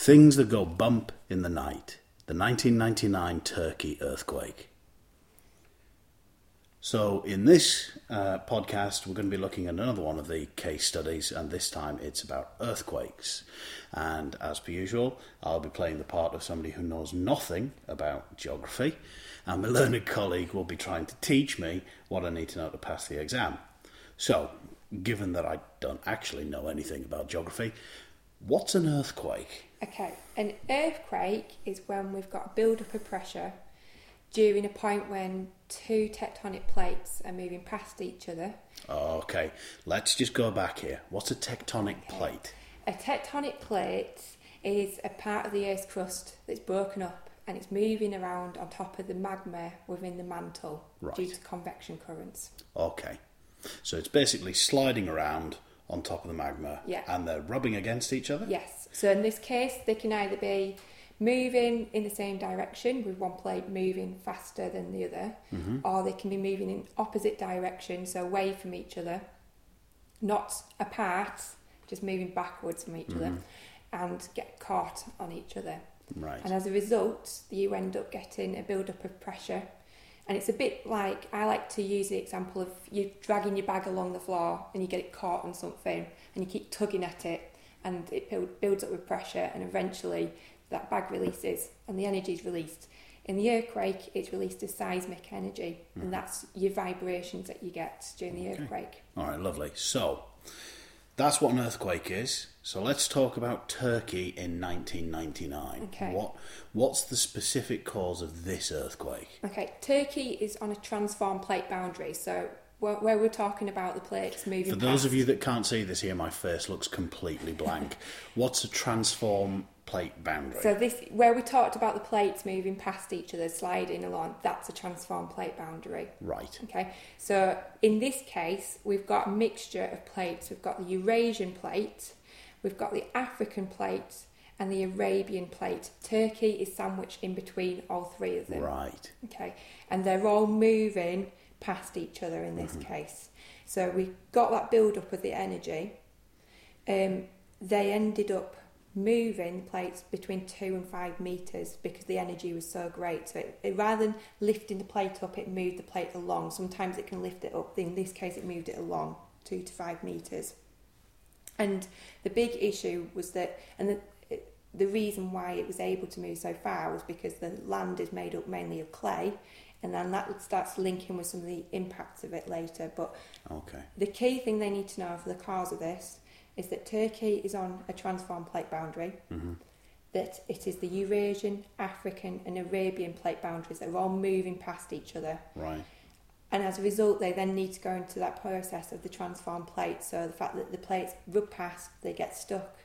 Things that go bump in the night. The 1999 Turkey earthquake. So, in this uh, podcast, we're going to be looking at another one of the case studies, and this time it's about earthquakes. And as per usual, I'll be playing the part of somebody who knows nothing about geography, and my learned colleague will be trying to teach me what I need to know to pass the exam. So, given that I don't actually know anything about geography, what's an earthquake? Okay, an earthquake is when we've got a build-up of pressure during a point when two tectonic plates are moving past each other. Okay, let's just go back here. What's a tectonic plate? A tectonic plate is a part of the Earth's crust that's broken up and it's moving around on top of the magma within the mantle Right. due to convection currents. Okay, so it's basically sliding around on top of the magma Yeah. and they're rubbing against each other? Yes, so in this case, they can either be moving in the same direction with one plate moving faster than the other, mm-hmm. or they can be moving in opposite directions, so away from each other, not apart, just moving backwards from each other, mm-hmm. and get caught on each other. Right. And as a result, you end up getting a build-up of pressure. And it's a bit like I like to use the example of you dragging your bag along the floor and you get it caught on something and you keep tugging at it and it build, builds up with pressure and eventually that bag releases and the energy is released. In the earthquake, it's released as seismic energy and hmm. that's your vibrations that you get during the earthquake. All right, lovely. So that's what an earthquake is. So let's talk about Turkey in 1999. Okay. What What's the specific cause of this earthquake? Okay, Turkey is on a transform plate boundary, so where, where we're talking about the plates moving For those past- of you that can't see this here, my face looks completely blank. What's a transform plate boundary? So this, where we talked about the plates moving past each other, sliding along, that's a transform plate boundary. right. Okay, so in this case, we've got a mixture of plates. We've got the Eurasian plate, we've got the African plate, and the Arabian plate. Turkey is sandwiched in between all three of them. Right. Okay, and they're all moving past each other in this case. So we got that build up of the energy. Um, they ended up moving the plates between two and five meters because the energy was so great. So it, it, rather than lifting the plate up, it moved the plate along. Sometimes it can lift it up. In this case, it moved it along two to five meters. And the big issue was that, and the, it- the reason why it was able to move so far was because the land is made up mainly of clay, and then that starts linking with some of the impacts of it later. But Okay. the key thing they need to know for the cause of this is that Turkey is on a transform plate boundary, mm-hmm. that it is the Eurasian, African, and Arabian plate boundaries that are all moving past each other. Right. And as a result, they then need to go into that process of the transform plate. So the fact that the plates rub past, they get stuck.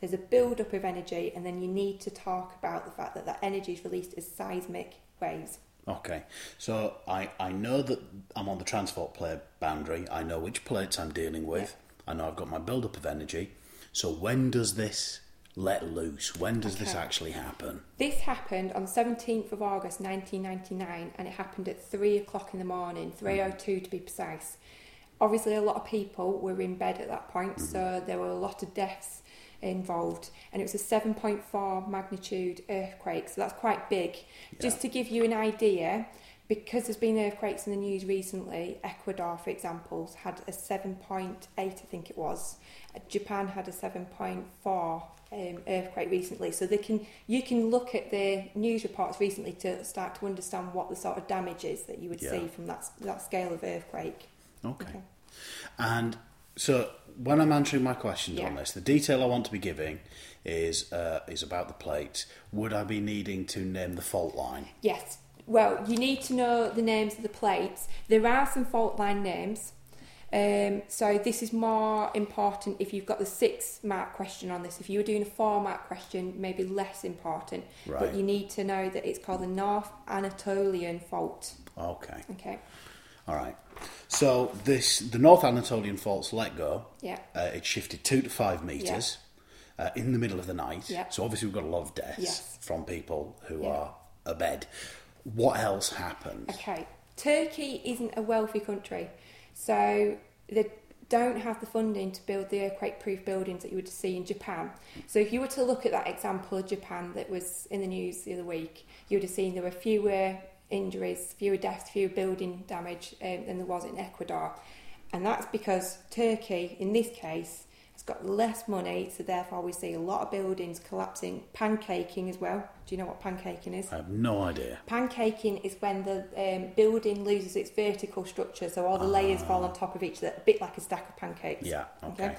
There's a build up of energy, and then you need to talk about the fact that that energy is released as seismic waves. Okay, so I, I know that I'm on the transform plate boundary. I know which plates I'm dealing with. I know I've got my build-up of energy. So when does this let loose? When does this actually happen? This happened on the 17th of August 1999, and it happened at three o'clock in the morning, 3:02 to be precise. Obviously, a lot of people were in bed at that point, so mm-hmm. there were a lot of deaths involved, and it was a 7.4 magnitude earthquake, so that's quite big. Just to give you an idea, because there's been earthquakes in the news recently, Ecuador, for example, had a 7.8, I think it was. Uh, Japan had a 7.4 um, earthquake recently, so they can you can look at the news reports recently to start to understand what the sort of damage is that you would Yeah. see from that that scale of earthquake. Okay. Okay. And so when I'm answering my questions on this, the detail I want to be giving is uh, is about the plate. Would I be needing to name the fault line? Yes. Well, you need to know the names of the plates. There are some fault line names. Um, so this is more important if you've got the six mark question on this. If you were doing a four mark question, maybe less important. Right. But you need to know that it's called the North Anatolian Fault. Okay. Okay. All right. So this the North Anatolian fault's let go. Yeah. Uh, it shifted two to five meters uh, in the middle of the night. Yeah. So obviously we've got a lot of deaths Yes. from people who Yeah. are abed. What else happened? Okay. Turkey isn't a wealthy country, so the don't have the funding to build the earthquake-proof buildings that you would see in Japan. So if you were to look at that example of Japan that was in the news the other week, you would have seen there were fewer injuries, fewer deaths, fewer building damage um, than there was in Ecuador. And that's because Turkey, in this case, has got less money, so therefore we see a lot of buildings collapsing, pancaking as well. Do you know what pancaking is? I have no idea. Pancaking is when the um, building loses its vertical structure, so all the layers fall on top of each other, a bit like a stack of pancakes. Yeah, okay.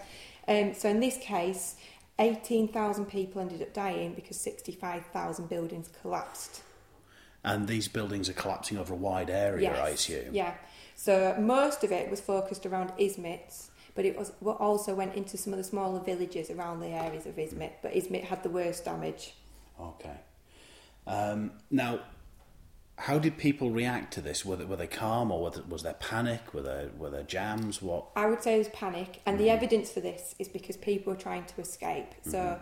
Um, so in this case, 18,000 people ended up dying because 65,000 buildings collapsed. And these buildings are collapsing over a wide area, Yes. I assume. Yeah. So most of it was focused around Izmit, but it was also went into some of the smaller villages around the areas of Izmit. But Izmit had the worst damage. Okay. Um, now, how did people react to this? Were they, were they calm, or there, was there panic? Were there were there jams? What? I would say there's panic, and the evidence for this is because people are trying to escape. So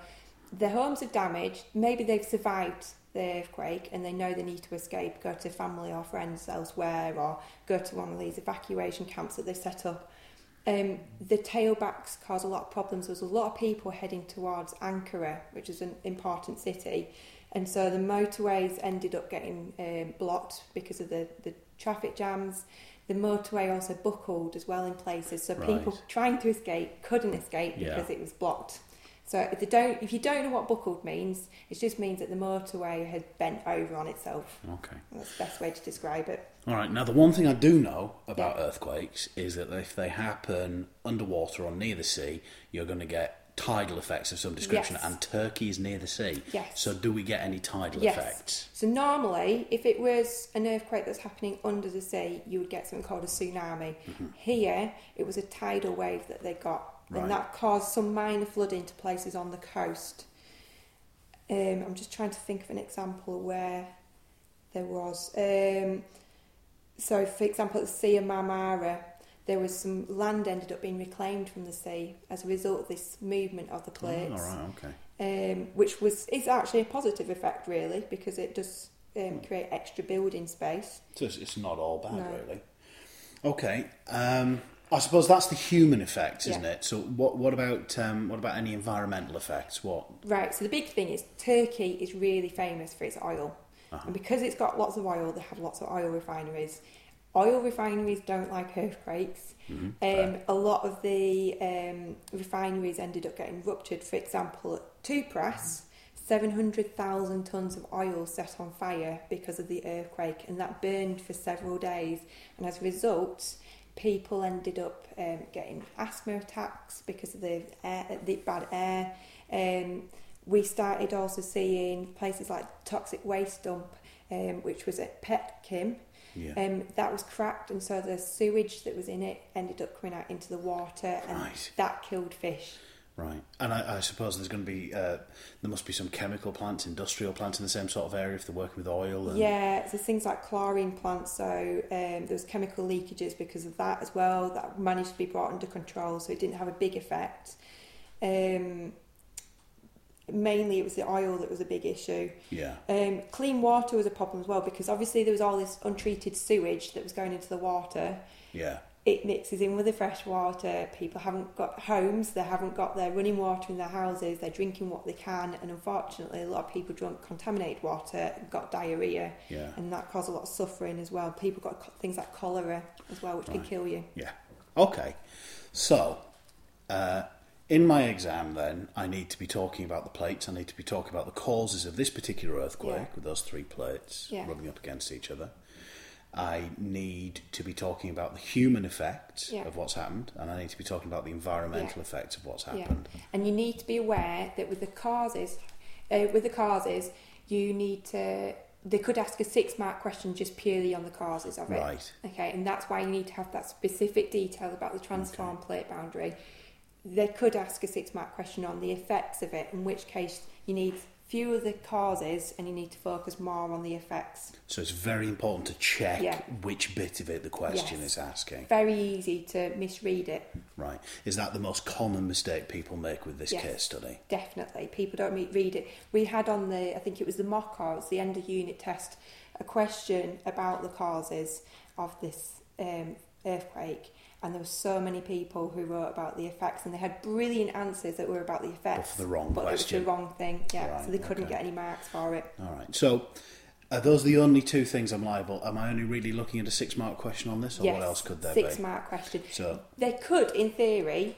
their homes are damaged. Maybe they've survived the earthquake and they know they need to escape, go to family or friends elsewhere, or go to one of these evacuation camps that they've set up. Um, the tailbacks cause a lot of problems. There's a lot of people heading towards Ankara, which is an important city, and so the motorways ended up getting um, blocked because of the, the traffic jams. The motorway also buckled as well in places, so people trying to escape couldn't escape Yeah. because it was blocked. So if they don't, if you don't know what buckled means, it just means that the motorway had bent over on itself. Okay. That's the best way to describe it. All right. Now, the one thing I do know about earthquakes is that if they happen underwater or near the sea, you're going to get tidal effects of some description. Yes. And Turkey is near the sea. Yes. So, do we get any tidal Yes. effects? So normally, if it was an earthquake that's happening under the sea, you would get something called a tsunami. Here, it was a tidal wave that they got, Right. and that caused some minor flooding to places on the coast. Um, I'm just trying to think of an example where there was. Um, so, for example, at the Sea of Marmara, there was some land ended up being reclaimed from the sea as a result of this movement of the Oh, plates all right. Okay. um, which was is actually a positive effect really because it does um, create extra building space. So it's, it's not all bad, No. really. Okay. Um, I suppose that's the human effect, isn't Yeah. it? So, what what about um, what about any environmental effects? What? Right. So the big thing is Turkey is really famous for its oil, Uh-huh. and because it's got lots of oil, they have lots of oil refineries. Oil refineries don't like earthquakes. Mm-hmm. Um, a lot of the um, refineries ended up getting ruptured. For example, at Tupras, 700,000 tonnes of oil set on fire because of the earthquake, and that burned for several days. And as a result, people ended up um, getting asthma attacks because of the, air, the bad air. Um, we started also seeing places like toxic waste dump, um, which was at Petkim. Yeah. Um, that was cracked, and so the sewage that was in it ended up coming out into the water, and Right. that killed fish. Right, and I, I suppose there's going to be uh, there must be some chemical plants, industrial plants in the same sort of area if they're working with oil. And, Yeah, so things like chlorine plants. So um, there was chemical leakages because of that as well. That managed to be brought under control, so it didn't have a big effect. Um, mainly, it was the oil that was a big issue. yeah, Um, clean water was a problem as well because obviously there was all this untreated sewage that was going into the water. yeah, It mixes in with the fresh water. People haven't got homes, they haven't got their running water in their houses, they're drinking what they can, and unfortunately, a lot of people drunk contaminated water, got diarrhea, yeah, and that caused a lot of suffering as well. People got things like cholera as well, which can kill you. yeah. Okay, so uh, in my exam, then I need to be talking about the plates. I need to be talking about the causes of this particular earthquake Yeah. with those three plates Yeah. rubbing up against each other. I need to be talking about the human effects Yeah. of what's happened, and I need to be talking about the environmental effects of what's happened. And you need to be aware that with the causes, uh, with the causes, you need to. They could ask a six mark question just purely on the causes of it. Right. Okay, and that's why you need to have that specific detail about the transform plate boundary. They could ask a six mark question on the effects of it, in which case you need fewer the causes and you need to focus more on the effects. So it's very important to check Yeah. which bit of it the question Yes. is asking. Very easy to misread it. Right. Is that the most common mistake people make with this Yes. case study? Definitely, people don't read it. We had on the, I think it was the mock or the end of unit test, a question about the causes of this um, earthquake, and there were so many people who wrote about the effects, and they had brilliant answers that were about the effects. But for the wrong but question. it was the wrong thing, yeah. Right, so they couldn't okay. get any marks for it. All right. So, are those the only two things I'm liable? Am I only really looking at a six mark question on this, or yes, what else could there six be? mark question. So, They could, in theory,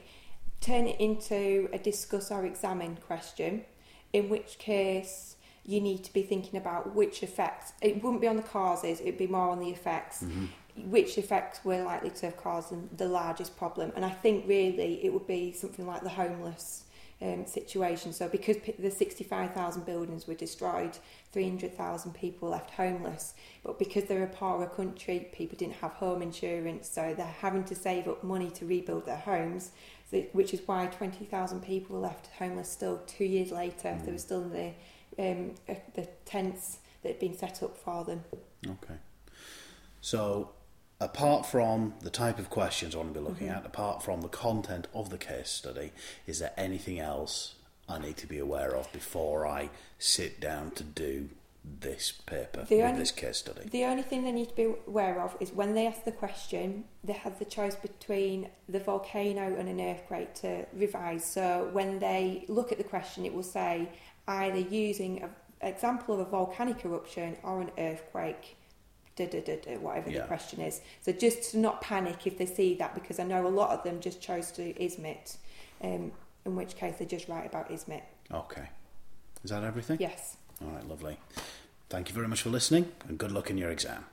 turn it into a discuss or examine question, in which case you need to be thinking about which effects. It wouldn't be on the causes; it'd be more on the effects. Mm-hmm. Which effects were likely to have caused them the largest problem? And I think really it would be something like the homeless um, situation. So because the 65,000 buildings were destroyed, 300,000 people left homeless. But because they're a poorer country, people didn't have home insurance, so they're having to save up money to rebuild their homes. So, which is why 20,000 people were left homeless still two years later. They were still in the um, uh, the tents that had been set up for them. okay. So, apart from the type of questions I want to be looking Mm-hmm. at, apart from the content of the case study, is there anything else I need to be aware of before I sit down to do this paper, The with only- this case study? The only thing they need to be aware of is when they ask the question, they have the choice between the volcano and an earthquake to revise. So when they look at the question, it will say either using an example of a volcanic eruption or an earthquake. Da, da, da, da, whatever Yeah. the question is. So just to not panic if they see that, because I know a lot of them just chose to do Izmit, um, in which case they just write about Izmit. Okay. Is that everything? Yes. All right, lovely. Thank you very much for listening, and good luck in your exam.